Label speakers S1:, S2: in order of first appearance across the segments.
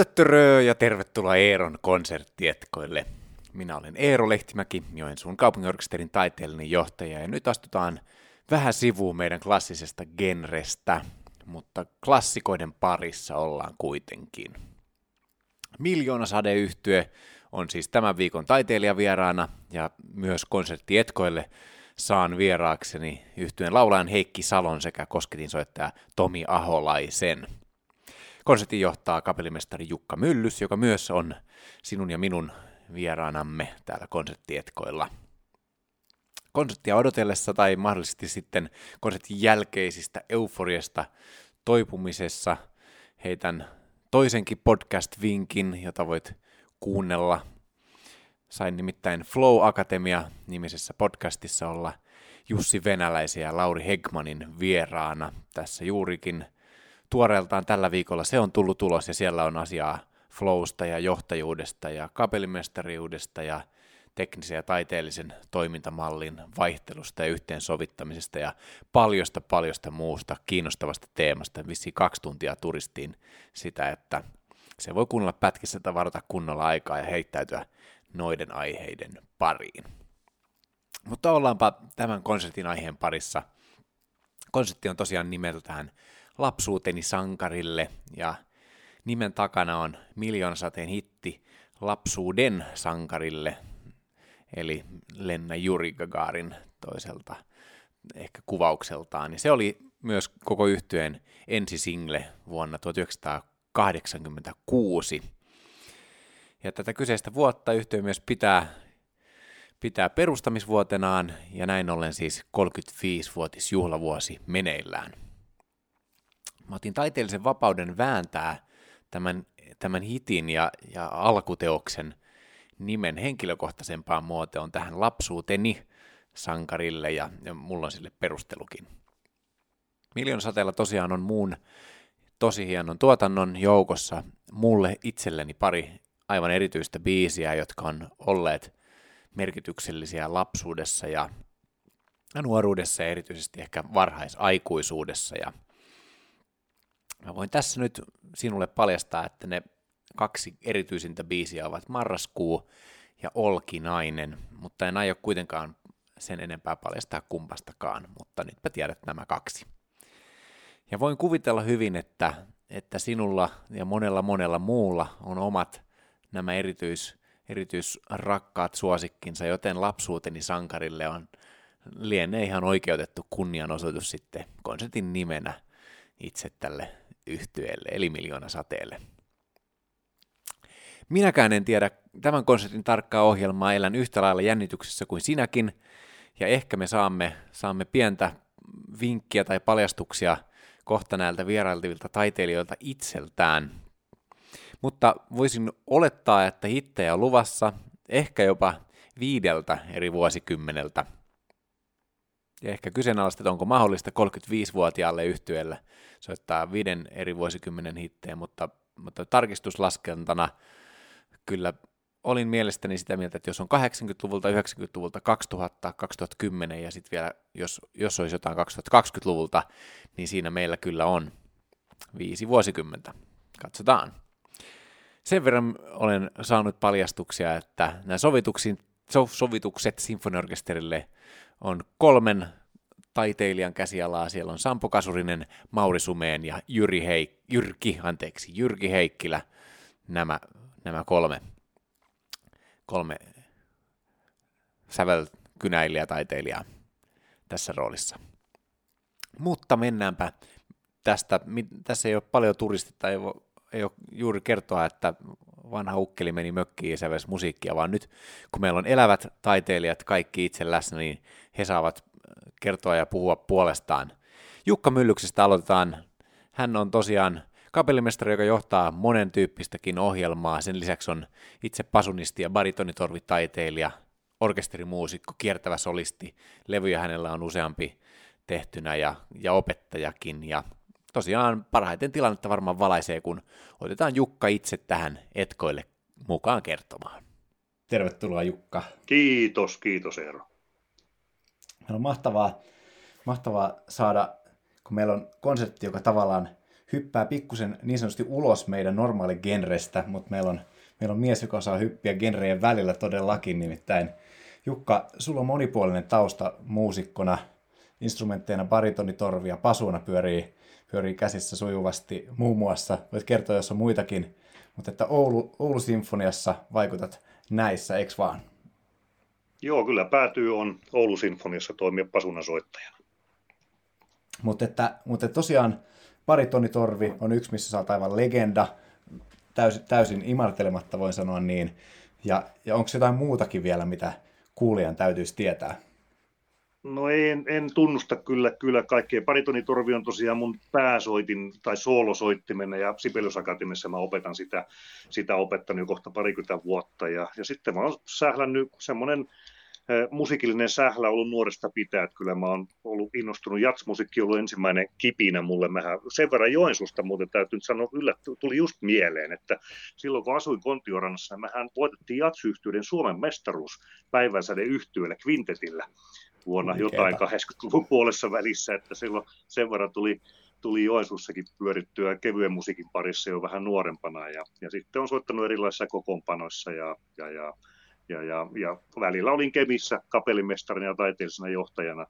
S1: Töttörö ja tervetuloa Eeron konserttietkoille. Minä olen Eero Lehtimäki, Joensuun kaupunginorkesterin taiteellinen johtaja ja nyt astutaan vähän sivuun meidän klassisesta genrestä, mutta klassikoiden parissa ollaan kuitenkin. Miljoona sadeyhtye on siis tämän viikon taiteilijavieraana ja myös konserttietkoille saan vieraakseni yhtyeen laulajan Heikki Salon sekä kosketin soittaja Tomi Aholaisen – Konsertin johtaa kapellimestari Jukka Myllys, joka myös on sinun ja minun vieraanamme täällä konserttietkoilla. Konserttia odotellessa tai mahdollisesti sitten konsertin jälkeisistä euforiasta toipumisessa heitän toisenkin podcast-vinkin, jota voit kuunnella. Sain nimittäin Flow Akatemia nimisessä podcastissa olla Jussi Venäläisen ja Lauri Hegmanin vieraana tässä juurikin – tuoreeltaan tällä viikolla se on tullut tulos ja siellä on asiaa flowsta ja johtajuudesta ja kapellimestariudesta ja teknisen ja taiteellisen toimintamallin vaihtelusta ja yhteensovittamisesta ja paljosta paljosta muusta kiinnostavasta teemasta. Vissiin kaksi tuntia turistiin sitä, että se voi kuunnella pätkissä tai varata kunnolla aikaa ja heittäytyä noiden aiheiden pariin. Mutta ollaanpa tämän konsertin aiheen parissa. Konsertti on tosiaan nimeltään lapsuuteni sankarille ja nimen takana on miljoonasateen hitti lapsuuden sankarille, eli Lenna Juri Gagarin toiselta ehkä kuvaukseltaan. Se oli myös koko yhtyeen ensisingle vuonna 1986. Ja tätä kyseistä vuotta yhtiö myös pitää, pitää perustamisvuotenaan, ja näin ollen siis 35-vuotisjuhlavuosi meneillään mä otin taiteellisen vapauden vääntää tämän, tämän hitin ja, ja alkuteoksen nimen henkilökohtaisempaan muotoon tähän lapsuuteni sankarille ja, ja mulla on sille perustelukin. Miljoonasateella tosiaan on muun tosi hienon tuotannon joukossa mulle itselleni pari aivan erityistä biisiä, jotka on olleet merkityksellisiä lapsuudessa ja nuoruudessa ja erityisesti ehkä varhaisaikuisuudessa. Ja Mä voin tässä nyt sinulle paljastaa, että ne kaksi erityisintä biisiä ovat Marraskuu ja Olkinainen, mutta en aio kuitenkaan sen enempää paljastaa kumpastakaan, mutta nytpä tiedät nämä kaksi. Ja voin kuvitella hyvin, että, että sinulla ja monella monella muulla on omat nämä erityis, erityisrakkaat suosikkinsa, joten lapsuuteni sankarille on lienee ihan oikeutettu kunnianosoitus sitten konsertin nimenä itse tälle yhtyeelle, eli miljoona sateelle. Minäkään en tiedä tämän konsertin tarkkaa ohjelmaa, elän yhtä lailla jännityksessä kuin sinäkin, ja ehkä me saamme, saamme pientä vinkkiä tai paljastuksia kohta näiltä vierailtavilta taiteilijoilta itseltään. Mutta voisin olettaa, että hittejä on luvassa ehkä jopa viideltä eri vuosikymmeneltä. Ja ehkä kyseenalaista, että onko mahdollista 35-vuotiaalle yhtyölle soittaa viiden eri vuosikymmenen hittejä, mutta, mutta tarkistuslaskentana kyllä olin mielestäni sitä mieltä, että jos on 80-luvulta, 90-luvulta, 2000, 2010 ja sitten vielä, jos, jos olisi jotain 2020-luvulta, niin siinä meillä kyllä on viisi vuosikymmentä. Katsotaan. Sen verran olen saanut paljastuksia, että nämä sovitukset sinfoniorkesterille on kolmen taiteilijan käsialaa. Siellä on Sampo Kasurinen, Mauri Sumeen ja Jyri Heik- Jyrki, anteeksi, Jyrki Heikkilä, nämä, nämä kolme, kolme sävelkynäilijä-taiteilijaa tässä roolissa. Mutta mennäänpä tästä. Tässä ei ole paljon turistetta, ei ole, ei ole juuri kertoa, että vanha ukkeli meni mökkiin ja sävelsi musiikkia, vaan nyt kun meillä on elävät taiteilijat kaikki itse läsnä, niin he saavat kertoa ja puhua puolestaan. Jukka Myllyksestä aloitetaan. Hän on tosiaan kapellimestari, joka johtaa monen tyyppistäkin ohjelmaa. Sen lisäksi on itse pasunisti ja baritonitorvitaiteilija, orkesterimuusikko, kiertävä solisti. Levyjä hänellä on useampi tehtynä ja, ja opettajakin. Ja tosiaan parhaiten tilannetta varmaan valaisee, kun otetaan Jukka itse tähän etkoille mukaan kertomaan. Tervetuloa Jukka.
S2: Kiitos, kiitos Eero
S1: on mahtavaa, mahtavaa saada, kun meillä on konsertti, joka tavallaan hyppää pikkusen niin sanotusti ulos meidän normaali genrestä, mutta meillä on, meillä on mies, joka osaa hyppiä genrejen välillä todellakin, nimittäin Jukka, sulla on monipuolinen tausta muusikkona, instrumentteina baritonitorvia, pasuuna pyörii, pyörii käsissä sujuvasti muun muassa. Voit kertoa, jos on muitakin, mutta että Oulu, Oulu Sinfoniassa vaikutat näissä, eikö vaan?
S2: Joo, kyllä päätyy on Oulu Sinfoniassa toimia pasunasoittajana.
S1: Mutta että, mutta että tosiaan baritonitorvi on yksi, missä sä oot aivan legenda, täysin, täysin imartelematta voin sanoa niin. Ja, ja onko jotain muutakin vielä, mitä kuulijan täytyisi tietää?
S2: No en, en tunnusta kyllä, kyllä kaikkea. Paritonitorvi on tosiaan mun pääsoitin tai soolosoittimena ja Sibelius Akatemiassa mä opetan sitä, sitä opettanut jo kohta parikymmentä vuotta. Ja, ja sitten mä oon sählännyt semmoinen musiikillinen sählä ollut nuoresta pitää, että kyllä mä oon ollut innostunut, jatsmusiikki ollut ensimmäinen kipinä mulle. Mähän sen verran Joensuusta muuten täytyy nyt sanoa, yllä, tuli just mieleen, että silloin kun asuin Kontiorannassa, mehän voitettiin jatsyhtiöiden Suomen mestaruus päivänsäde yhtiöllä Quintetillä vuonna jotain 80-luvun puolessa välissä, että silloin sen verran tuli, tuli Joensuussakin pyörittyä kevyen musiikin parissa jo vähän nuorempana ja, ja sitten on soittanut erilaisissa kokoonpanoissa ja, ja, ja, ja, ja, ja välillä olin Kemissä kapellimestarina ja taiteellisena johtajana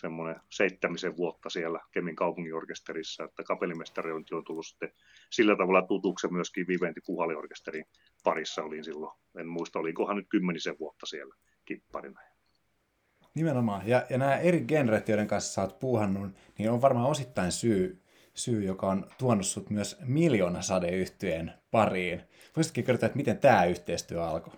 S2: semmoinen seitsemisen vuotta siellä Kemin kaupunginorkesterissa, että kapellimestari on tullut sitten sillä tavalla tutuksi myöskin Viventi Puhaliorkesterin parissa olin silloin, en muista olikohan nyt kymmenisen vuotta siellä kipparina.
S1: Nimenomaan. Ja, ja nämä eri genret, joiden kanssa sä oot puuhannut, niin on varmaan osittain syy, syy joka on tuonut sut myös miljoonasadeyhtyeen pariin. Voisitkin kertoa, että miten tämä yhteistyö alkoi?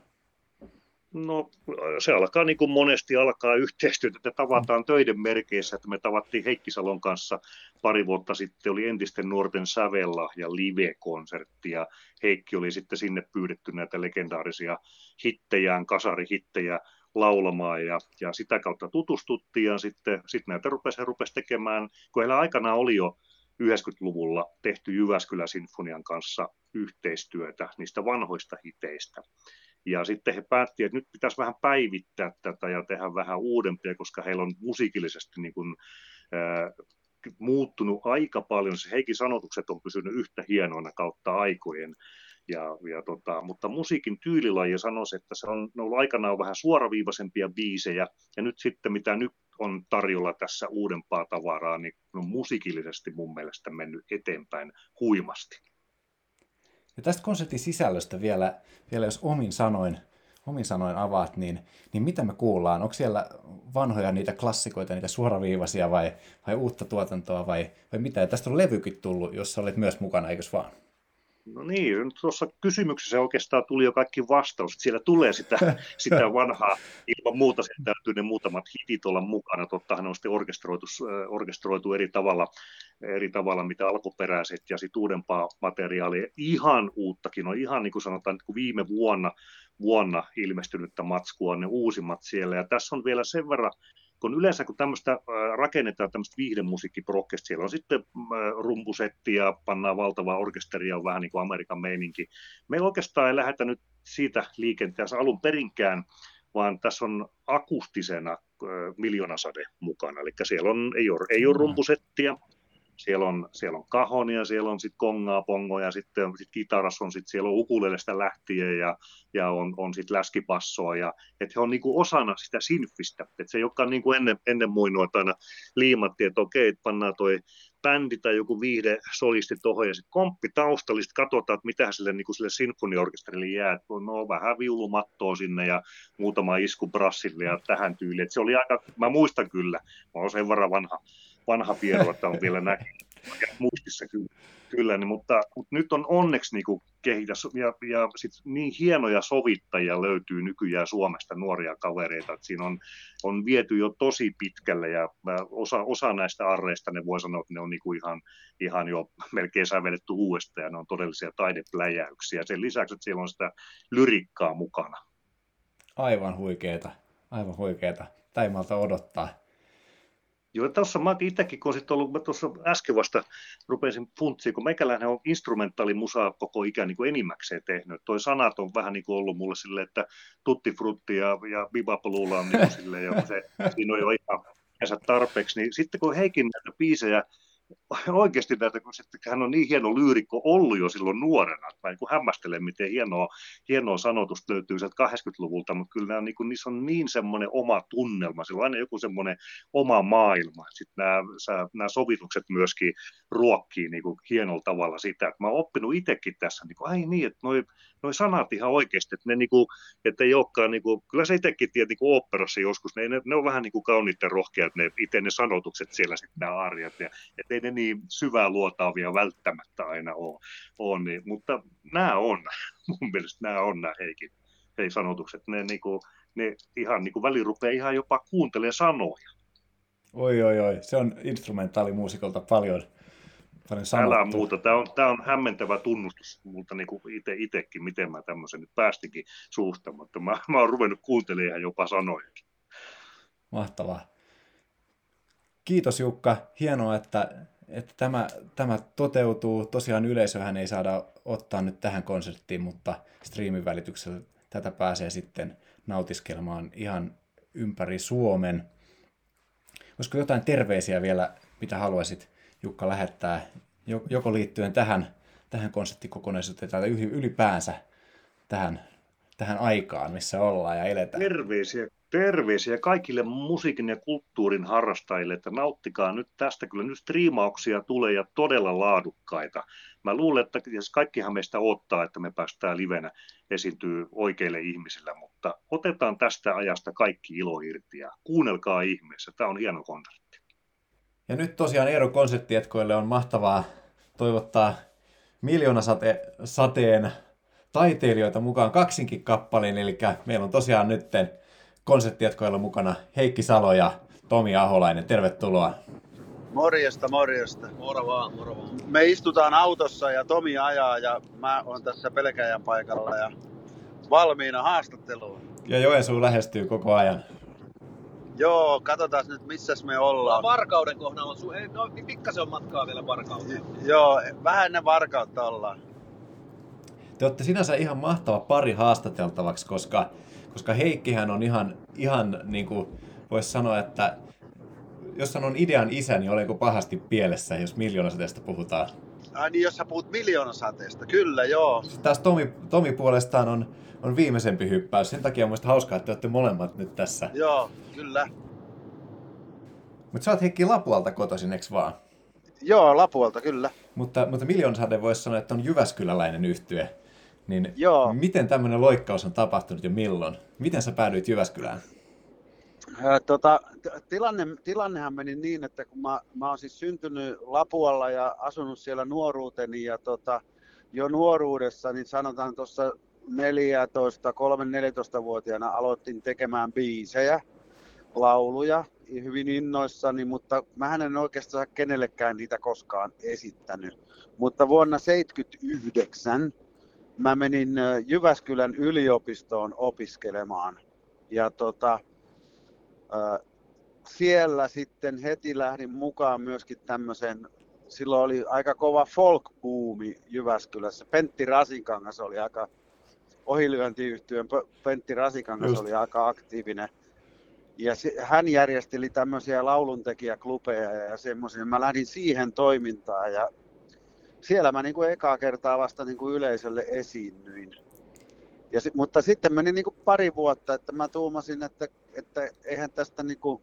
S2: No se alkaa niin kuin monesti alkaa yhteistyötä, että tavataan töiden merkeissä, että me tavattiin Heikki Salon kanssa pari vuotta sitten, oli entisten nuorten sävellä ja live-konsertti ja Heikki oli sitten sinne pyydetty näitä legendaarisia hittejään, kasarihittejä laulamaan ja, ja sitä kautta tutustuttiin ja sitten sit näitä rupesi, rupesi tekemään, kun heillä aikana oli jo 90-luvulla tehty Jyväskylä Sinfonian kanssa yhteistyötä niistä vanhoista hiteistä. Ja sitten he päättivät, että nyt pitäisi vähän päivittää tätä ja tehdä vähän uudempia, koska heillä on musiikillisesti niin kuin, ää, muuttunut aika paljon. Se Heikin sanotukset on pysynyt yhtä hienoina kautta aikojen. Ja, ja tota, mutta musiikin tyylilaji sanoisi, että se on ollut aikanaan vähän suoraviivaisempia biisejä, ja nyt sitten mitä nyt on tarjolla tässä uudempaa tavaraa, niin on musiikillisesti mun mielestä mennyt eteenpäin huimasti.
S1: Ja tästä konsertin sisällöstä vielä, vielä jos omin sanoin, omin sanoin avaat, niin, niin mitä me kuullaan? Onko siellä vanhoja niitä klassikoita, niitä suoraviivaisia vai, vai uutta tuotantoa vai, vai mitä? Ja tästä on levykin tullut, jossa olet myös mukana, eikös vaan?
S2: No niin, tuossa kysymyksessä oikeastaan tuli jo kaikki vastaus. Siellä tulee sitä, sitä vanhaa, ilman muuta sen täytyy ne muutamat hitit olla mukana. Tottahan on sitten orkestroitu, orkestroitu eri tavalla, eri tavalla mitä alkuperäiset ja sitten uudempaa materiaalia. Ihan uuttakin on ihan niin kuin sanotaan, että kun viime vuonna, vuonna ilmestynyttä matskua, ne uusimmat siellä. Ja tässä on vielä sen verran kun yleensä kun tämmöistä rakennetaan tämmöistä viihdemusiikkiprokkesta, siellä on sitten rumpusetti ja pannaan valtavaa orkesteria, on vähän niin kuin Amerikan meininki. Me oikeastaan ei lähdetä nyt siitä liikenteessä alun perinkään, vaan tässä on akustisena miljoonasade mukana. Eli siellä on, ei, ole, ei ole rumpusettia, siellä on, siellä on kahonia, siellä on sitten kongaa, pongoja, sitten sit kitarassa on sitten siellä on ukulelesta lähtien ja, ja on, on sitten läskipassoa. Ja, että he on niinku osana sitä sinfistä. Että se ei olekaan niinku ennen, ennen muinoa, aina liimattiin, että okei, että pannaan toi bändi tai joku viihde solisti tuohon ja sitten komppi taustalla, sitten katsotaan, että mitä sille, niin sille sinfoniorkesterille jää, no vähän viulumattoa sinne ja muutama isku brassille ja tähän tyyliin. Et se oli aika, mä muistan kyllä, mä olen sen verran vanha, vanha pieru, että on vielä näkynyt muistissa kyllä. kyllä niin, mutta, mutta, nyt on onneksi niin kuin kehitä, ja, ja sit niin hienoja sovittajia löytyy nykyään Suomesta, nuoria kavereita, että siinä on, on viety jo tosi pitkälle, ja osa, osa näistä arreista ne voi sanoa, että ne on niin kuin ihan, ihan jo melkein sävelletty uudestaan, ja ne on todellisia taidepläjäyksiä. Sen lisäksi, että siellä on sitä lyrikkaa mukana.
S1: Aivan huikeeta, aivan huikeeta. Taimalta odottaa.
S2: Joo, tuossa mä itsekin, kun sitten ollut, mä tuossa äsken vasta rupesin funtsiin, kun meikäläinen on instrumentaalimusaa koko ikä niin kuin enimmäkseen tehnyt. Toi sanat on vähän niin kuin ollut mulle silleen, että tutti frutti ja, ja bibapoluula on niin kuin silleen, ja se, siinä on jo ihan tarpeeksi. Niin sitten kun Heikin näitä biisejä oikeasti näitä, kun hän on niin hieno lyyrikko ollut jo silloin nuorena, että mä niin hämmästelen, miten hienoa, hienoa sanotusta löytyy sieltä 80-luvulta, mutta kyllä nämä, niin kuin, niissä on niin semmoinen oma tunnelma, sillä on aina joku semmoinen oma maailma. Sitten nämä, nämä sovitukset myöskin ruokkii niin kuin hienolla tavalla sitä, että mä oon oppinut itsekin tässä, niin kuin, ai niin, että noi, noi sanat ihan oikeasti, että ne niin kuin, että ei olekaan, niin kuin, kyllä se itsekin tiedät niin oopperassa joskus, ne, ne, ne, on vähän niin kuin kauniitten rohkeat, ne, itse ne sanotukset siellä sitten nämä arjat, ja, että ei ne niin syvää luotaavia välttämättä aina ole, ole niin, mutta nämä on, mun mielestä nämä on nämä Heikin, hei sanotukset, ne, niin kuin, ne ihan niin kuin väli rupeaa ihan jopa kuuntelee sanoja.
S1: Oi, oi, oi. Se on instrumentaalimuusikolta paljon, paljon sanottu.
S2: Älä muuta. Tämä on, tämä on hämmentävä tunnustus multa niin ite, itekin, miten mä tämmöisen nyt päästikin suusta, mutta mä, mä oon ruvennut kuuntelemaan jopa sanojakin.
S1: Mahtavaa. Kiitos Jukka. Hienoa, että, että tämä, tämä toteutuu. Tosiaan yleisöhän ei saada ottaa nyt tähän konserttiin, mutta striimin välityksellä tätä pääsee sitten nautiskelemaan ihan ympäri Suomen. Olisiko jotain terveisiä vielä, mitä haluaisit Jukka lähettää, joko liittyen tähän, tähän konserttikokonaisuuteen tai ylipäänsä tähän, tähän aikaan, missä ollaan ja eletään?
S2: Terveisiä terveisiä kaikille musiikin ja kulttuurin harrastajille, että nauttikaa nyt tästä. Kyllä nyt striimauksia tulee ja todella laadukkaita. Mä luulen, että kaikkihan meistä odottaa, että me päästään livenä esiintyy oikeille ihmisillä, mutta otetaan tästä ajasta kaikki ilo irti ja kuunnelkaa ihmeessä. Tämä on hieno konsertti.
S1: Ja nyt tosiaan Eero konserttietkoille on mahtavaa toivottaa miljoonasateen taiteilijoita mukaan kaksinkin kappaleen, eli meillä on tosiaan nytten konserttietkoilla mukana Heikki Salo ja Tomi Aholainen. Tervetuloa.
S3: Morjesta, morjesta.
S4: Moro vaan, moro vaan.
S3: Me istutaan autossa ja Tomi ajaa ja mä oon tässä pelkäjän paikalla ja valmiina haastatteluun.
S1: Ja Joensuu lähestyy koko ajan.
S3: Joo, katsotaan nyt missä me ollaan.
S4: No, varkauden kohdalla on, su- no niin pikkasen on matkaa vielä Varkauteen.
S3: Joo, vähän ne Varkautta ollaan.
S1: Te olette sinänsä ihan mahtava pari haastateltavaksi, koska koska Heikkihän on ihan, ihan niin kuin voisi sanoa, että jos sanon idean isä, niin olenko pahasti pielessä, jos miljoonasateesta puhutaan?
S3: Ai niin, jos sä puhut miljoonasateesta, kyllä joo.
S1: Sitten taas Tomi, Tomi puolestaan on, on viimeisempi hyppäys. Sen takia on mielestäni hauskaa, että te olette molemmat nyt tässä.
S3: Joo, kyllä.
S1: Mutta sä oot Heikki Lapualta kotoisin, eikö vaan?
S3: Joo, Lapualta kyllä.
S1: Mutta, mutta miljoonasade voisi sanoa, että on Jyväskyläläinen yhtye. Niin Joo. miten tämmöinen loikkaus on tapahtunut ja milloin? Miten sä päädyit Jyväskylään?
S3: Tota, tilanne, tilannehan meni niin, että kun mä, mä oon siis syntynyt Lapualla ja asunut siellä nuoruuteni ja tota, jo nuoruudessa, niin sanotaan tuossa 14, 3-14-vuotiaana aloitin tekemään biisejä, lauluja hyvin innoissani, mutta mä en oikeastaan kenellekään niitä koskaan esittänyt. Mutta vuonna 1979 mä menin Jyväskylän yliopistoon opiskelemaan. Ja tota, siellä sitten heti lähdin mukaan myöskin tämmöisen, silloin oli aika kova folk-buumi Jyväskylässä. Pentti Rasikangas oli aika, ohilyöntiyhtiön Pentti Rasikangas Just. oli aika aktiivinen. Ja hän järjesteli tämmöisiä lauluntekijäklubeja ja semmoisia. Mä lähdin siihen toimintaan ja siellä mä niin kuin ekaa kertaa vasta niin kuin yleisölle esiinnyin. Ja, mutta sitten meni niin kuin pari vuotta, että mä tuumasin, että, että eihän tästä niin kuin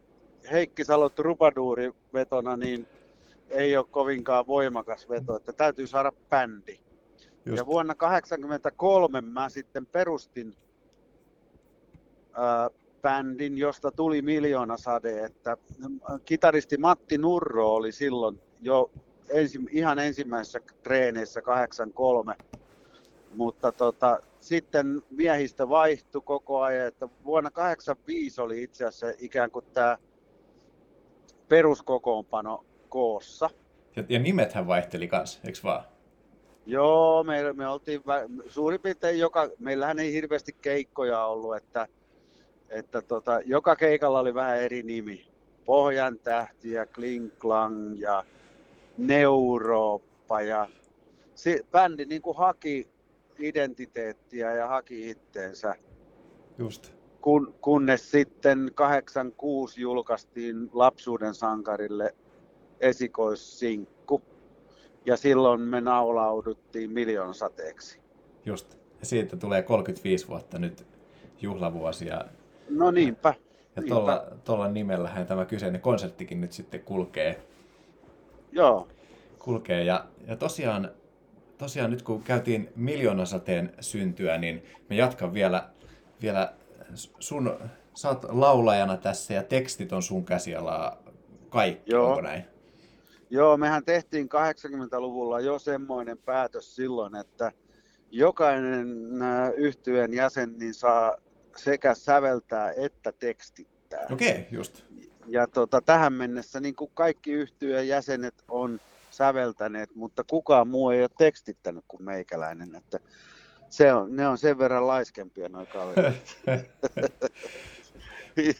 S3: Heikki Salo Trubaduuri vetona, niin ei ole kovinkaan voimakas veto, että täytyy saada bändi. Just. Ja vuonna 1983 mä sitten perustin ää, bändin, josta tuli miljoona sade, että kitaristi Matti Nurro oli silloin jo ensi, ihan ensimmäisessä treeneissä 83. Mutta tota, sitten miehistä vaihtui koko ajan, että vuonna 85 oli itse asiassa ikään kuin tämä peruskokoonpano koossa.
S1: Ja, ja nimethän vaihteli kanssa, eikö vaan?
S3: Joo, me, me oltiin suurin piirtein joka, meillähän ei hirveästi keikkoja ollut, että, että tota, joka keikalla oli vähän eri nimi. Pohjan tähti ja Kling Klang ja Neurooppa ja se, bändi niin kuin haki identiteettiä ja haki itteensä.
S1: Just.
S3: Kun, kunnes sitten 86 julkaistiin Lapsuuden sankarille esikoissinkku ja silloin me naulauduttiin miljoonasateeksi.
S1: Just. Ja siitä tulee 35 vuotta nyt juhlavuosia.
S3: No niinpä.
S1: Ja
S3: niinpä.
S1: tuolla, tuolla nimellähän tämä kyseinen konserttikin nyt sitten kulkee.
S3: Joo.
S1: kulkee. Ja, ja tosiaan, tosiaan nyt kun käytiin miljoonasateen syntyä, niin me jatkan vielä, vielä sun, sä oot laulajana tässä ja tekstit on sun käsialaa kaikki,
S3: Joo.
S1: onko näin?
S3: Joo, mehän tehtiin 80-luvulla jo semmoinen päätös silloin, että jokainen yhtyeen jäsen niin saa sekä säveltää että tekstittää.
S1: Okei, okay, just.
S3: Ja tota, tähän mennessä niin kuin kaikki yhtyeen jäsenet on säveltäneet, mutta kukaan muu ei ole tekstittänyt kuin meikäläinen. Että se on, ne on sen verran laiskempia noin kaverit.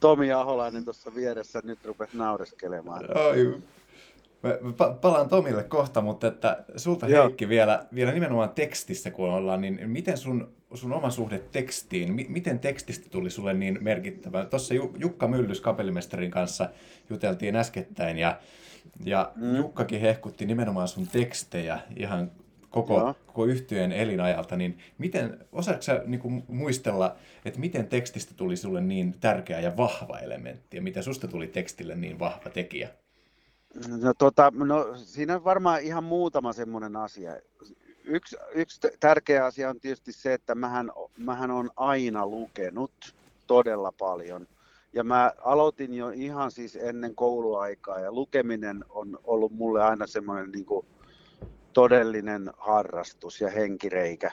S3: Tomi Aholainen tuossa vieressä nyt rupesi naureskelemaan.
S1: Oi. Mä mä pa- palaan Tomille kohta, mutta että sulta
S3: Joo.
S1: Heikki vielä, vielä nimenomaan tekstissä kun ollaan, niin miten sun, sun oma suhde tekstiin, mi- miten tekstistä tuli sulle niin merkittävä? Tuossa Ju- Jukka Myllys kapellimestarin kanssa juteltiin äskettäin ja, ja
S3: Mm.
S1: Jukkakin hehkutti nimenomaan sun tekstejä ihan koko,
S3: Joo.
S1: koko yhtyeen elinajalta, niin miten, osaatko sä niin kuin, muistella, että miten tekstistä tuli sulle niin tärkeä ja vahva elementti ja miten susta tuli tekstille niin vahva tekijä?
S3: No, tota, no, siinä on varmaan ihan muutama semmoinen asia. Yksi, yksi tärkeä asia on tietysti se, että mähän, mähän on aina lukenut todella paljon. Ja mä aloitin jo ihan siis ennen kouluaikaa ja lukeminen on ollut mulle aina semmoinen niin kuin todellinen harrastus ja henkireikä.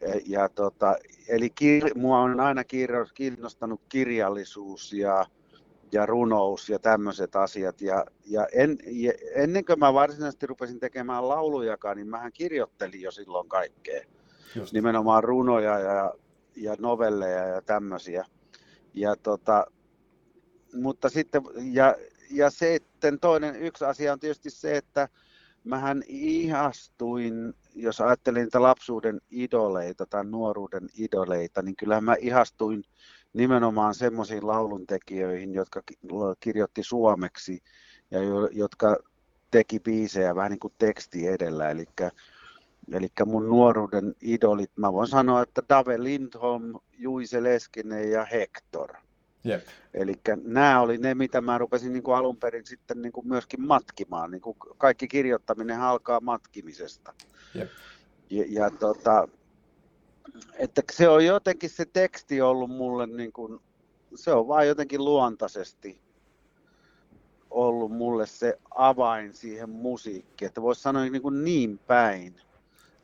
S3: Ja, ja tota, eli kir, mua on aina kiinnostanut kirjallisuus ja, ja runous ja tämmöiset asiat. Ja, ja, en, ja ennen kuin mä varsinaisesti rupesin tekemään laulujakaan, niin mähän kirjoittelin jo silloin kaikkea.
S1: Just.
S3: Nimenomaan runoja ja, ja novelleja ja tämmöisiä. Ja tota, mutta sitten, ja, ja sitten toinen yksi asia on tietysti se, että mähän ihastuin, jos ajattelin niitä lapsuuden idoleita tai nuoruuden idoleita, niin kyllähän mä ihastuin nimenomaan semmoisiin lauluntekijöihin, jotka ki- kirjoitti suomeksi ja jo, jotka teki biisejä vähän niin kuin teksti edellä. Eli, eli mun nuoruuden idolit, mä voin sanoa, että Dave Lindholm, Juise Leskinen ja Hector.
S1: Jep.
S3: Eli nämä oli ne, mitä mä rupesin niin kuin alun perin sitten niin kuin myöskin matkimaan. Niin kuin kaikki kirjoittaminen alkaa matkimisesta.
S1: Jep.
S3: Ja, ja tota, että se on jotenkin se teksti ollut mulle, niin kuin, se on vaan jotenkin luontaisesti ollut mulle se avain siihen musiikkiin. Että voisi sanoa niin, kuin niin päin,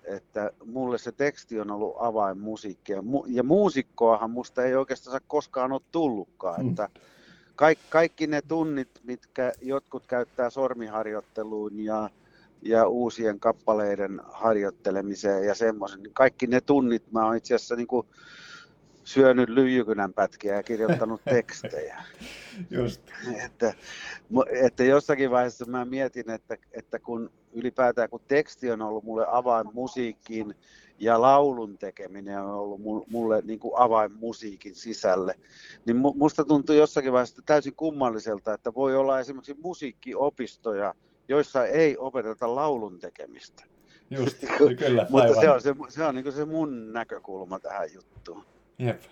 S3: että mulle se teksti on ollut avain musiikkia. Mu- Ja muusikkoahan musta ei oikeastaan koskaan ole tullutkaan.
S1: Mm.
S3: Että kaikki, kaikki ne tunnit, mitkä jotkut käyttää sormiharjoitteluun ja, ja uusien kappaleiden harjoittelemiseen ja semmoisen, kaikki ne tunnit mä oon itse asiassa niin kuin syönyt lyijykynän pätkiä ja kirjoittanut tekstejä.
S1: Just.
S3: että, että jossakin vaiheessa mä mietin, että, että kun ylipäätään kun teksti on ollut mulle avain musiikkiin ja laulun tekeminen on ollut mu- mulle niin kuin avain musiikin sisälle, niin mu- musta tuntuu jossakin vaiheessa täysin kummalliselta, että voi olla esimerkiksi musiikkiopistoja, joissa ei opeteta laulun tekemistä.
S1: Just. Kyllä,
S3: Mutta
S1: aivan.
S3: se on se, se, on niin se mun näkökulma tähän juttuun.
S1: Jep.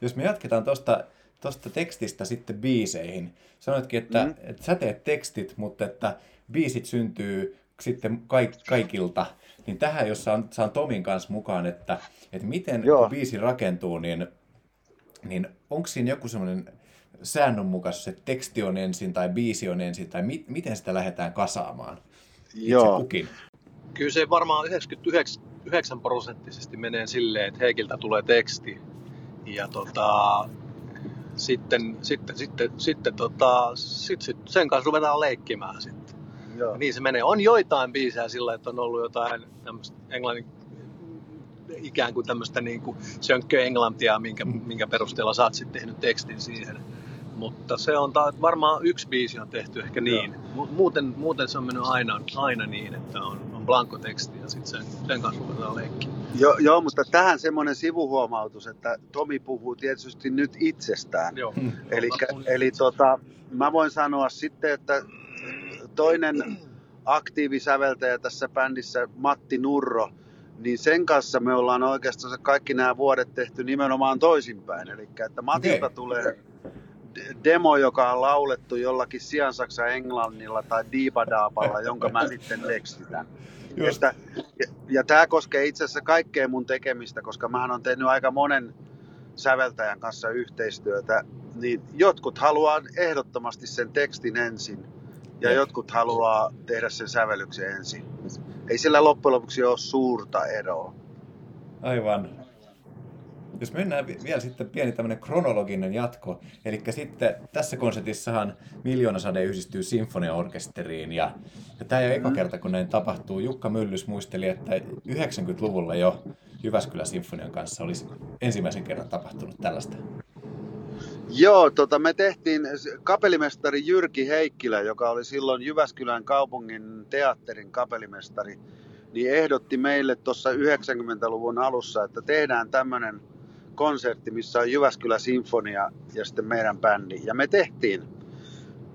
S1: Jos me jatketaan tuosta tosta tekstistä sitten biiseihin. Sanoitkin, että, mm. että sä teet tekstit, mutta että biisit syntyy sitten kaik, kaikilta. Niin tähän, jos saan, saan Tomin kanssa mukaan, että, että miten
S3: Joo.
S1: kun biisi rakentuu, niin, niin onko siinä joku semmoinen säännönmukaisuus, että teksti on ensin tai biisi on ensin, tai mi, miten sitä lähdetään kasaamaan? Itse
S3: Joo.
S1: kukin.
S4: Kyllä se varmaan 99 prosenttisesti menee silleen, että Heikiltä tulee teksti. Ja tota, sitten, sitten, sitten, sitten tota, sit, sit, sen kanssa ruvetaan leikkimään sitten.
S3: Joo.
S4: Ja niin se menee. On joitain biisejä sillä, että on ollut jotain tämmöistä englannin ikään kuin tämmöistä niin kuin englantia, minkä, minkä perusteella sä oot sitten tehnyt tekstin siihen. Mutta se on ta- varmaan yksi biisi on tehty ehkä niin. Mu- Muuten, muuten se on mennyt aina, aina niin, että on, on blanko teksti ja sitten sen, sen kanssa ruvetaan leikkiä.
S3: Joo, joo, mutta tähän semmoinen sivuhuomautus, että Tomi puhuu tietysti nyt itsestään.
S4: Joo.
S3: Eli,
S4: Mä-
S3: eli tota, mä voin sanoa sitten, että toinen aktiivisäveltäjä tässä bändissä, Matti Nurro, niin sen kanssa me ollaan oikeastaan kaikki nämä vuodet tehty nimenomaan toisinpäin. Eli että Matilta okay. tulee demo, joka on laulettu jollakin siansaksa englannilla tai diibadaapalla, jonka mä sitten tekstitän. Että, ja, ja tämä koskee itse asiassa kaikkea mun tekemistä, koska mä on tehnyt aika monen säveltäjän kanssa yhteistyötä, niin jotkut haluaa ehdottomasti sen tekstin ensin ja jotkut haluaa tehdä sen sävellyksen ensin. Ei sillä loppujen lopuksi ole suurta eroa.
S1: Aivan. Jos mennään vielä sitten pieni tämmöinen kronologinen jatko, eli sitten tässä konsertissahan Miljoonasade yhdistyy sinfoniaorkesteriin, ja, ja tämä ei ole eka kerta, kun näin tapahtuu. Jukka Myllys muisteli, että 90-luvulla jo Jyväskylän sinfonian kanssa olisi ensimmäisen kerran tapahtunut tällaista.
S3: Joo, tota, me tehtiin kapelimestari Jyrki Heikkilä, joka oli silloin Jyväskylän kaupungin teatterin kapelimestari, niin ehdotti meille tuossa 90-luvun alussa, että tehdään tämmöinen konsertti, missä on Jyväskylä Sinfonia ja sitten meidän bändi. Ja me tehtiin,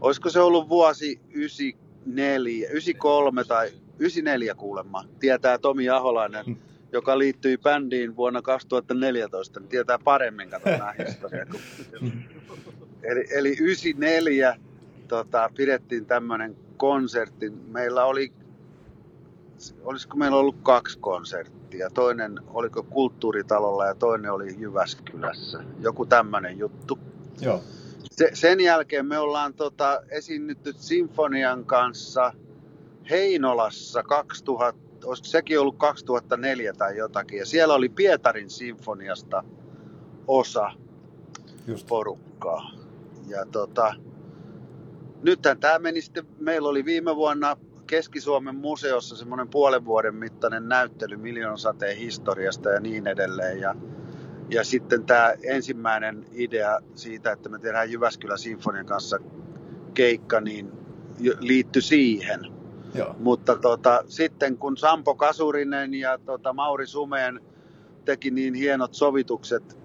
S3: olisiko se ollut vuosi 94, 93 tai 94 kuulemma, tietää Tomi Aholainen, joka liittyi bändiin vuonna 2014, niin tietää paremmin, katsotaan historiaa. eli, eli 94 tota, pidettiin tämmöinen konsertti. Meillä oli, olisiko meillä ollut kaksi konserttia? Toinen oliko kulttuuritalolla ja toinen oli Jyväskylässä. Joku tämmöinen juttu.
S1: Joo.
S3: Se, sen jälkeen me ollaan tota, esiinnytty Sinfonian kanssa Heinolassa 2000, olisiko sekin ollut 2004 tai jotakin. Ja siellä oli Pietarin sinfoniasta osa Just. porukkaa. Ja tota, nythän tämä meni sitten, meillä oli viime vuonna Keski-Suomen museossa semmoinen puolen vuoden mittainen näyttely sateen historiasta ja niin edelleen. Ja, ja sitten tämä ensimmäinen idea siitä, että me tehdään Jyväskylän Sinfonian kanssa keikka, niin liittyi siihen.
S1: Joo.
S3: Mutta tota, sitten kun Sampo Kasurinen ja tota, Mauri Sumeen teki niin hienot sovitukset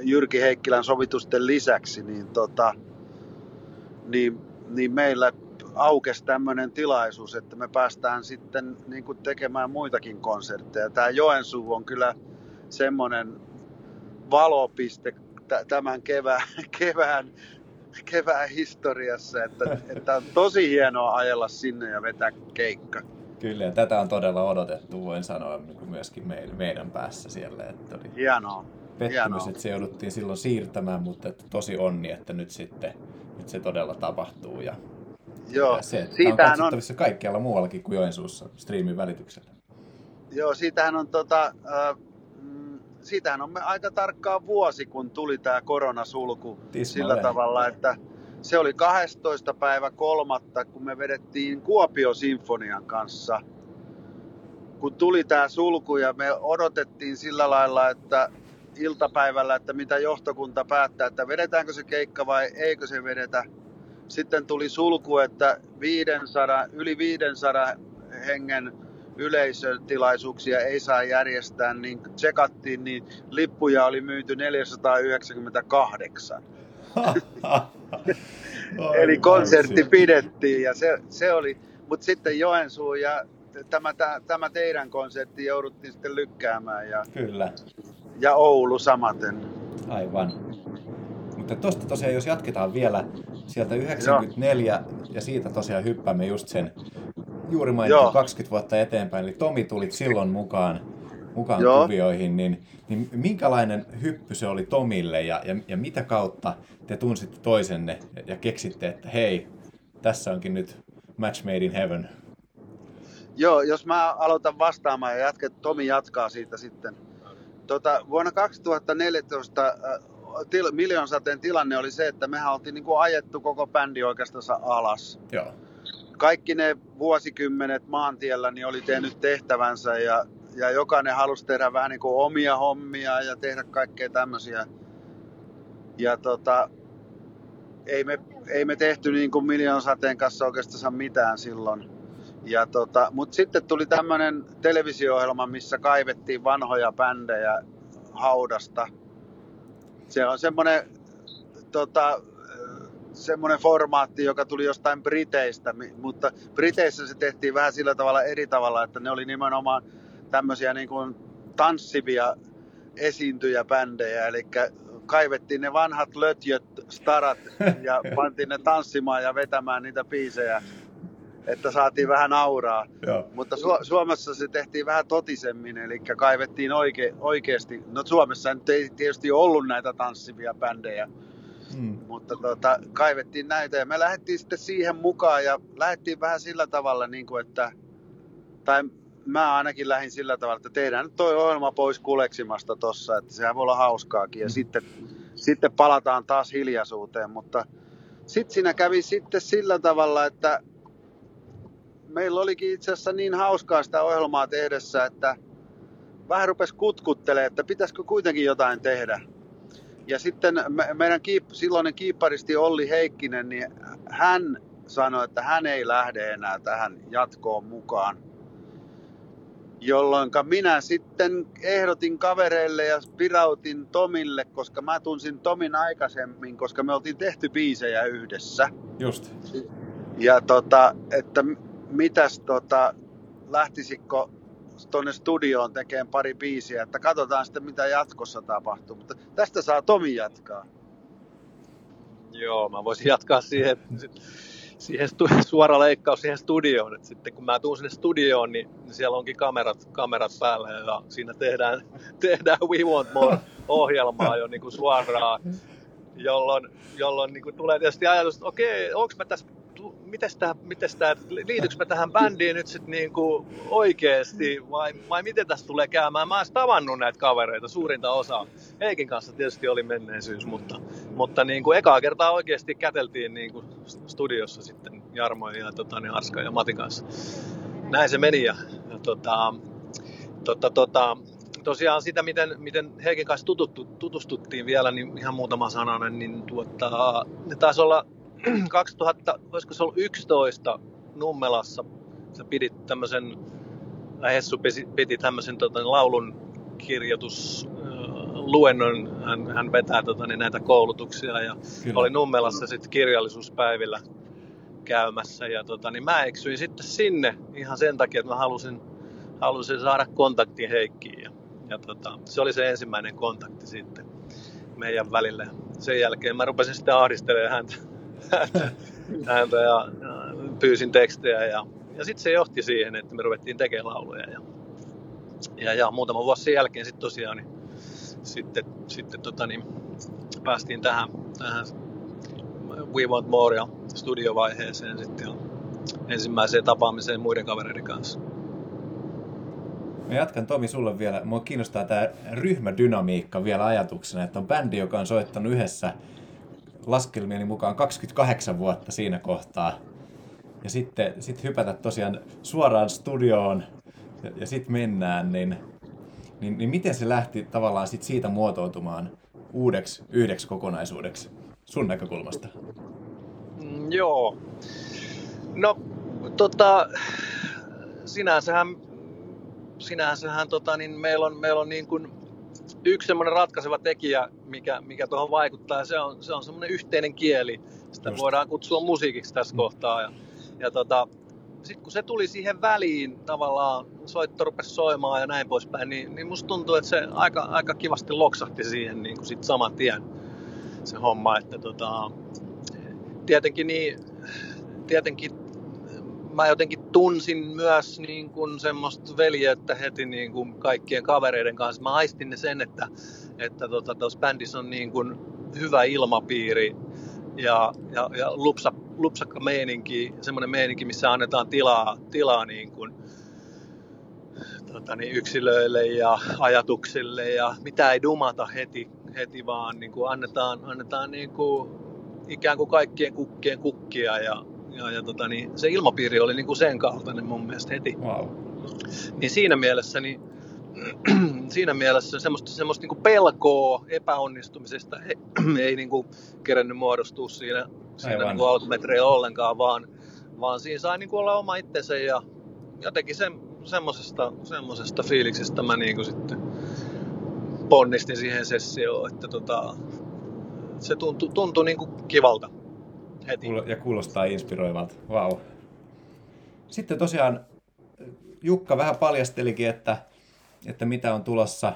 S3: Jyrki Heikkilän sovitusten lisäksi, niin, tota, niin, niin meillä aukesi tämmöinen tilaisuus, että me päästään sitten niin kuin tekemään muitakin konsertteja. Tämä Joensuu on kyllä semmoinen valopiste tämän kevään, kevään, kevään historiassa, että, että on tosi hienoa ajella sinne ja vetää keikka.
S1: Kyllä, ja tätä on todella odotettu, voin sanoa niin myöskin meidän, meidän päässä siellä. Että oli
S3: hienoa.
S1: Pettymys, hienoa. että se jouduttiin silloin siirtämään, mutta että tosi onni, että nyt sitten nyt se todella tapahtuu. Ja
S3: Joo,
S1: se, siitähän on katsottavissa on... kaikkialla muuallakin kuin Joensuussa striimin välityksellä.
S3: Joo, siitähän on tota, äh, siitähän on aika tarkkaan vuosi, kun tuli tämä koronasulku Tismalle. sillä tavalla, että se oli 12. päivä kolmatta, kun me vedettiin Kuopio Sinfonian kanssa. Kun tuli tämä sulku ja me odotettiin sillä lailla, että iltapäivällä, että mitä johtokunta päättää, että vedetäänkö se keikka vai eikö se vedetä sitten tuli sulku, että 500, yli 500 hengen yleisötilaisuuksia ei saa järjestää, niin tsekattiin, niin lippuja oli myyty 498. Eli konsertti pidettiin ja se, se oli, mutta sitten Joensuu ja tämä, tämä teidän konsertti jouduttiin sitten lykkäämään. Ja,
S1: Kyllä.
S3: Ja Oulu samaten.
S1: Aivan. Mutta tuosta tosiaan, jos jatketaan vielä sieltä 94 Joo. ja siitä tosiaan hyppäämme just sen juuri mainittu 20 vuotta eteenpäin, eli Tomi tulit silloin mukaan, mukaan kuvioihin, niin, niin minkälainen hyppy se oli Tomille ja, ja, ja mitä kautta te tunsitte toisenne ja, ja keksitte, että hei, tässä onkin nyt match made in heaven?
S3: Joo, jos mä aloitan vastaamaan ja jatket, Tomi jatkaa siitä sitten. Tota, vuonna 2014 til, sateen tilanne oli se, että mehän oltiin niin kuin ajettu koko bändi oikeastaan alas.
S1: Joo.
S3: Kaikki ne vuosikymmenet maantiellä niin oli tehnyt tehtävänsä ja, ja jokainen halusi tehdä vähän niin kuin omia hommia ja tehdä kaikkea tämmöisiä. Ja tota, ei me, ei me tehty niin kuin sateen kanssa oikeastaan mitään silloin. Ja tota, Mutta sitten tuli tämmöinen televisio-ohjelma, missä kaivettiin vanhoja bändejä haudasta – se on semmoinen tota, semmoinen formaatti, joka tuli jostain Briteistä, mutta Briteissä se tehtiin vähän sillä tavalla eri tavalla, että ne oli nimenomaan tämmöisiä niin kuin tanssivia esiintyjäbändejä, eli kaivettiin ne vanhat lötjöt, starat ja pantiin ne tanssimaan ja vetämään niitä biisejä, että saatiin vähän auraa. Joo. Mutta Su- Suomessa se tehtiin vähän totisemmin, eli kaivettiin oike- oikeasti. No Suomessa nyt ei tietysti ollut näitä tanssivia bändejä, mm. mutta tota, kaivettiin näitä ja me lähdettiin sitten siihen mukaan ja lähdettiin vähän sillä tavalla, niin kuin, että, tai mä ainakin lähdin sillä tavalla, että tehdään nyt toi ohjelma pois kuleksimasta tossa, että sehän voi olla hauskaakin ja mm. sitten, sitten palataan taas hiljaisuuteen, mutta sitten siinä kävi sitten sillä tavalla, että meillä olikin itse asiassa niin hauskaa sitä ohjelmaa tehdessä, että vähän rupesi kutkuttelemaan, että pitäisikö kuitenkin jotain tehdä. Ja sitten meidän kiip, silloinen kiipparisti Olli Heikkinen, niin hän sanoi, että hän ei lähde enää tähän jatkoon mukaan jolloin minä sitten ehdotin kavereille ja pirautin Tomille, koska mä tunsin Tomin aikaisemmin, koska me oltiin tehty biisejä yhdessä.
S1: Just.
S3: Ja tota, että mitäs tota, lähtisikö tuonne studioon tekemään pari biisiä, että katsotaan sitten mitä jatkossa tapahtuu. Mutta tästä saa Tomi jatkaa.
S4: Joo, mä voisin jatkaa siihen siihen stu- suora leikkaus siihen studioon. Et sitten kun mä tuun sinne studioon, niin siellä onkin kamerat, kamerat päällä ja siinä tehdään, tehdään We Want More-ohjelmaa jo niin kuin suoraan, jolloin, jolloin niin kuin tulee tietysti ajatus, että okei, onko mä tässä mites tää, mites tää, liityks mä tähän bändiin nyt sitten niinku oikeesti vai, vai miten tässä tulee käymään? Mä oon tavannut näitä kavereita, suurinta osaa. Heikin kanssa tietysti oli menneisyys, mutta, mutta niinku ekaa kertaa oikeasti käteltiin niinku studiossa sitten Jarmo ja tota, niin Arska ja Matin kanssa. Näin se meni ja, ja tota, tota, tota, tosiaan sitä, miten, miten Heikin kanssa tutustuttiin vielä, niin ihan muutama sananen, niin tuota, ne taisi olla 2000, olisiko se ollut 11 Nummelassa, sä pidit tämmöisen, Hessu piti tämmöisen tota, laulun kirjoitus luennon, hän, hän vetää tota, niin näitä koulutuksia ja Kyllä. oli Nummelassa sitten kirjallisuuspäivillä käymässä ja tota, niin mä eksyin sitten sinne ihan sen takia, että mä halusin, halusin saada kontaktin Heikkiin ja, ja tota, se oli se ensimmäinen kontakti sitten meidän välille. Sen jälkeen mä rupesin sitten ahdistelemaan häntä häntä ja, ja pyysin tekstejä ja, ja sitten se johti siihen, että me ruvettiin tekemään lauluja ja, ja, ja muutama vuosi sen jälkeen sitten tosiaan niin, sitten, sitten tota, niin, päästiin tähän, tähän We Want More ja studiovaiheeseen sitten ja ensimmäiseen tapaamiseen muiden kavereiden kanssa.
S1: Mä jatkan Tomi sulle vielä. Mua kiinnostaa tämä ryhmädynamiikka vielä ajatuksena, että on bändi, joka on soittanut yhdessä laskelmieni mukaan 28 vuotta siinä kohtaa. Ja sitten sit hypätä tosiaan suoraan studioon ja, ja sitten mennään, niin, niin, niin miten se lähti tavallaan sit siitä muotoutumaan uudeksi yhdeksi kokonaisuudeksi sun näkökulmasta?
S4: Mm, joo. No, tota, sinänsähän, sinänsähän tota, niin meillä on, meillä on niin kuin yksi semmoinen ratkaiseva tekijä, mikä, mikä tuohon vaikuttaa, se on, se on semmoinen yhteinen kieli. Sitä Just. voidaan kutsua musiikiksi tässä mm. kohtaa. Ja, ja tota, sitten kun se tuli siihen väliin, tavallaan soitto rupesi soimaan ja näin poispäin, niin, niin musta tuntuu, että se aika, aika kivasti loksahti siihen niin kuin sit saman tien se homma. Että tota, tietenkin, niin, tietenkin mä jotenkin tunsin myös niin kuin semmoista veljeyttä heti niin kuin kaikkien kavereiden kanssa. Mä aistin ne sen, että, että tota, tuossa bändissä on niin kuin hyvä ilmapiiri ja, ja, ja lupsa, lupsakka meininki, semmoinen meininki, missä annetaan tilaa, tilaa niin kuin, tota, niin yksilöille ja ajatuksille ja mitä ei dumata heti, heti vaan niin kuin annetaan, annetaan niin kuin ikään kuin kaikkien kukkien kukkia ja, ja, ja tota, niin se ilmapiiri oli niin kuin sen kaltainen mun mielestä heti.
S1: Wow.
S4: Niin siinä mielessä, niin, siinä mielessä semmoista, semmoista niin kuin pelkoa epäonnistumisesta ei, ei niin kuin kerennyt muodostua siinä, siinä niin kuin alkumetreillä ollenkaan, vaan, vaan siinä sai niin kuin olla oma itsensä ja jotenkin se, semmoisesta, semmoisesta fiiliksestä mä niin kuin sitten ponnistin siihen sessioon, että tota, se tuntui, tuntui niin kuin kivalta heti.
S1: Ja kuulostaa inspiroivalta. Vau. Wow. Sitten tosiaan Jukka vähän paljastelikin, että, että mitä on tulossa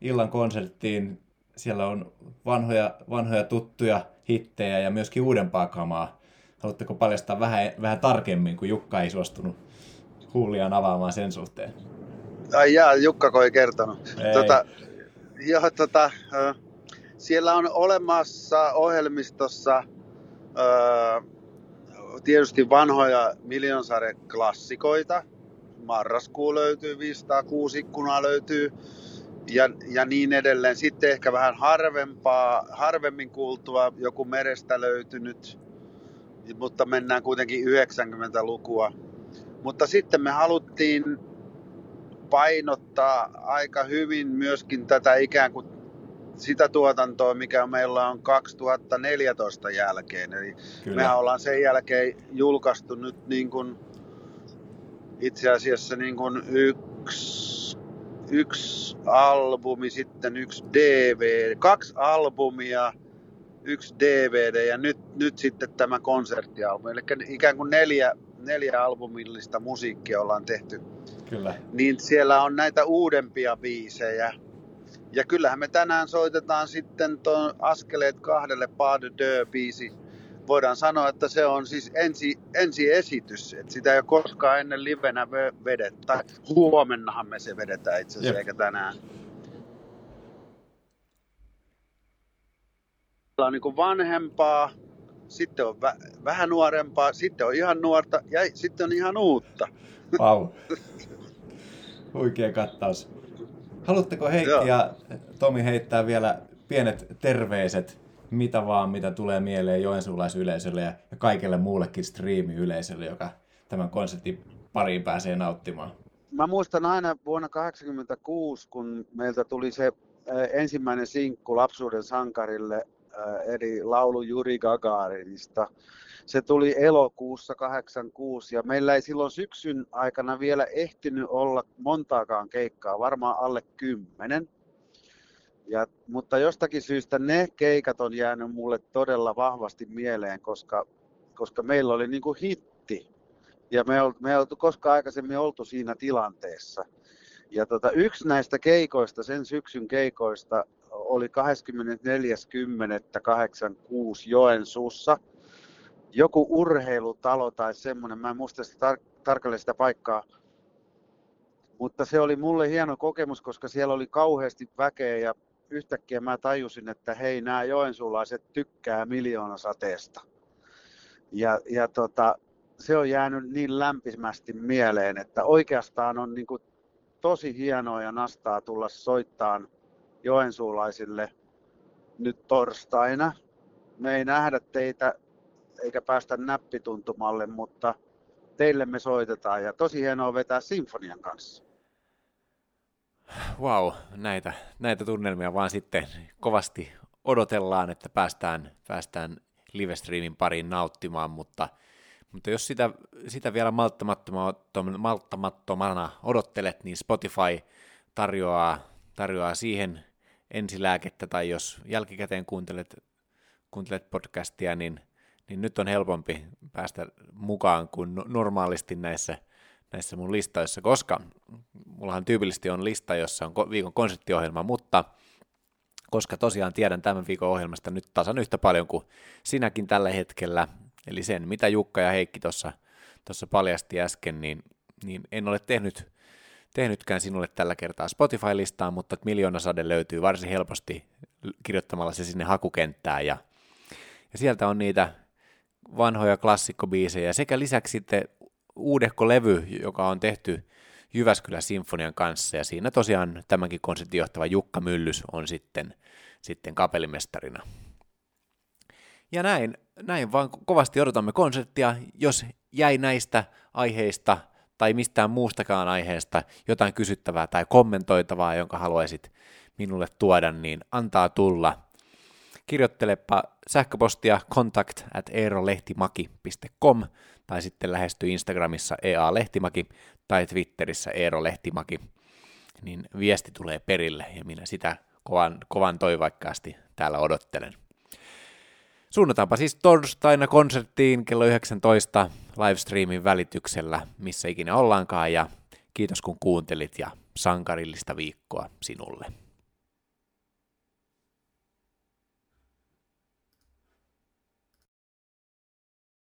S1: illan konserttiin. Siellä on vanhoja, vanhoja tuttuja hittejä ja myöskin uudempaa kamaa. Haluatteko paljastaa vähän, vähän tarkemmin, kun Jukka ei suostunut huuliaan avaamaan sen suhteen?
S3: Ai jaa, Jukka ei kertonut. Ei. Tota, joo, tota, siellä on olemassa ohjelmistossa tietysti vanhoja klassikoita. Marraskuu löytyy, 506 ikkunaa löytyy ja, ja niin edelleen. Sitten ehkä vähän harvempaa, harvemmin kuultua, joku merestä löytynyt, mutta mennään kuitenkin 90-lukua. Mutta sitten me haluttiin painottaa aika hyvin myöskin tätä ikään kuin sitä tuotantoa, mikä meillä on 2014 jälkeen. Eli Kyllä. mehän ollaan sen jälkeen julkaistu nyt niin kuin itse asiassa niin kuin yksi, yksi albumi, sitten yksi DVD, kaksi albumia, yksi DVD ja nyt, nyt sitten tämä konserttialbumi. Eli ikään kuin neljä, neljä albumillista musiikkia ollaan tehty.
S1: Kyllä.
S3: Niin siellä on näitä uudempia biisejä. Ja kyllähän me tänään soitetaan sitten tuon Askeleet kahdelle Pas de biisi voidaan sanoa, että se on siis ensi, ensi esitys, että sitä ei ole koskaan ennen livenä vedettä. Huomennahan me se vedetään itse asiassa, eikä tänään. on niin vanhempaa, sitten on vä- vähän nuorempaa, sitten on ihan nuorta ja sitten on ihan uutta.
S1: Wow. Huikea kattaus. Haluatteko Heikki ja Tomi heittää vielä pienet terveiset mitä vaan, mitä tulee mieleen joensuulaisyleisölle ja, ja kaikelle muullekin striimiyleisölle, joka tämän konsertin pariin pääsee nauttimaan.
S3: Mä muistan aina vuonna 1986, kun meiltä tuli se ensimmäinen sinkku lapsuuden sankarille, eli laulu Juri Gagarinista. Se tuli elokuussa 86 ja meillä ei silloin syksyn aikana vielä ehtinyt olla montaakaan keikkaa, varmaan alle kymmenen. Ja, mutta jostakin syystä ne keikat on jäänyt mulle todella vahvasti mieleen, koska, koska meillä oli niin kuin hitti. Ja me ei me oltu koskaan aikaisemmin oltu siinä tilanteessa. Ja tota, yksi näistä keikoista, sen syksyn keikoista, oli 24.10.86 Joensuussa. Joku urheilutalo tai semmoinen, mä en muista sitä tar- tarkalleen sitä paikkaa, mutta se oli mulle hieno kokemus, koska siellä oli kauheasti väkeä ja yhtäkkiä mä tajusin, että hei, nämä joensuulaiset tykkää miljoonasateesta. Ja, ja tota, se on jäänyt niin lämpimästi mieleen, että oikeastaan on niin kuin tosi hienoa ja nastaa tulla soittaan joensuulaisille nyt torstaina. Me ei nähdä teitä eikä päästä näppituntumalle, mutta teille me soitetaan. Ja tosi hienoa vetää sinfonian kanssa.
S1: Wow, näitä, näitä tunnelmia vaan sitten kovasti odotellaan, että päästään, päästään livestreamin pariin nauttimaan, mutta, mutta jos sitä, sitä vielä malttamattomana odottelet, niin Spotify tarjoaa, tarjoaa siihen ensilääkettä, tai jos jälkikäteen kuuntelet, kuuntelet podcastia, niin, niin nyt on helpompi päästä mukaan kuin normaalisti näissä – näissä mun listoissa, koska mullahan tyypillisesti on lista, jossa on viikon konserttiohjelma, mutta koska tosiaan tiedän tämän viikon ohjelmasta nyt tasan yhtä paljon kuin sinäkin tällä hetkellä, eli sen, mitä Jukka ja Heikki tuossa paljasti äsken, niin, niin en ole tehnyt, tehnytkään sinulle tällä kertaa Spotify-listaa, mutta miljoonasade löytyy varsin helposti kirjoittamalla se sinne hakukenttään, ja, ja sieltä on niitä vanhoja klassikkobiisejä sekä lisäksi sitten uudehko levy, joka on tehty Jyväskylän Sinfonian kanssa, ja siinä tosiaan tämänkin konsertin johtava Jukka Myllys on sitten, sitten kapellimestarina. Ja näin, näin vaan kovasti odotamme konserttia. Jos jäi näistä aiheista tai mistään muustakaan aiheesta jotain kysyttävää tai kommentoitavaa, jonka haluaisit minulle tuoda, niin antaa tulla. Kirjoittelepa sähköpostia contact at eerolehtimaki.com tai sitten lähesty Instagramissa EA Lehtimäki tai Twitterissä Eero Lehtimäki, niin viesti tulee perille ja minä sitä kovan, kovan toivaikkaasti täällä odottelen. Suunnataanpa siis torstaina konserttiin kello 19 livestreamin välityksellä, missä ikinä ollaankaan, ja kiitos kun kuuntelit ja sankarillista viikkoa sinulle.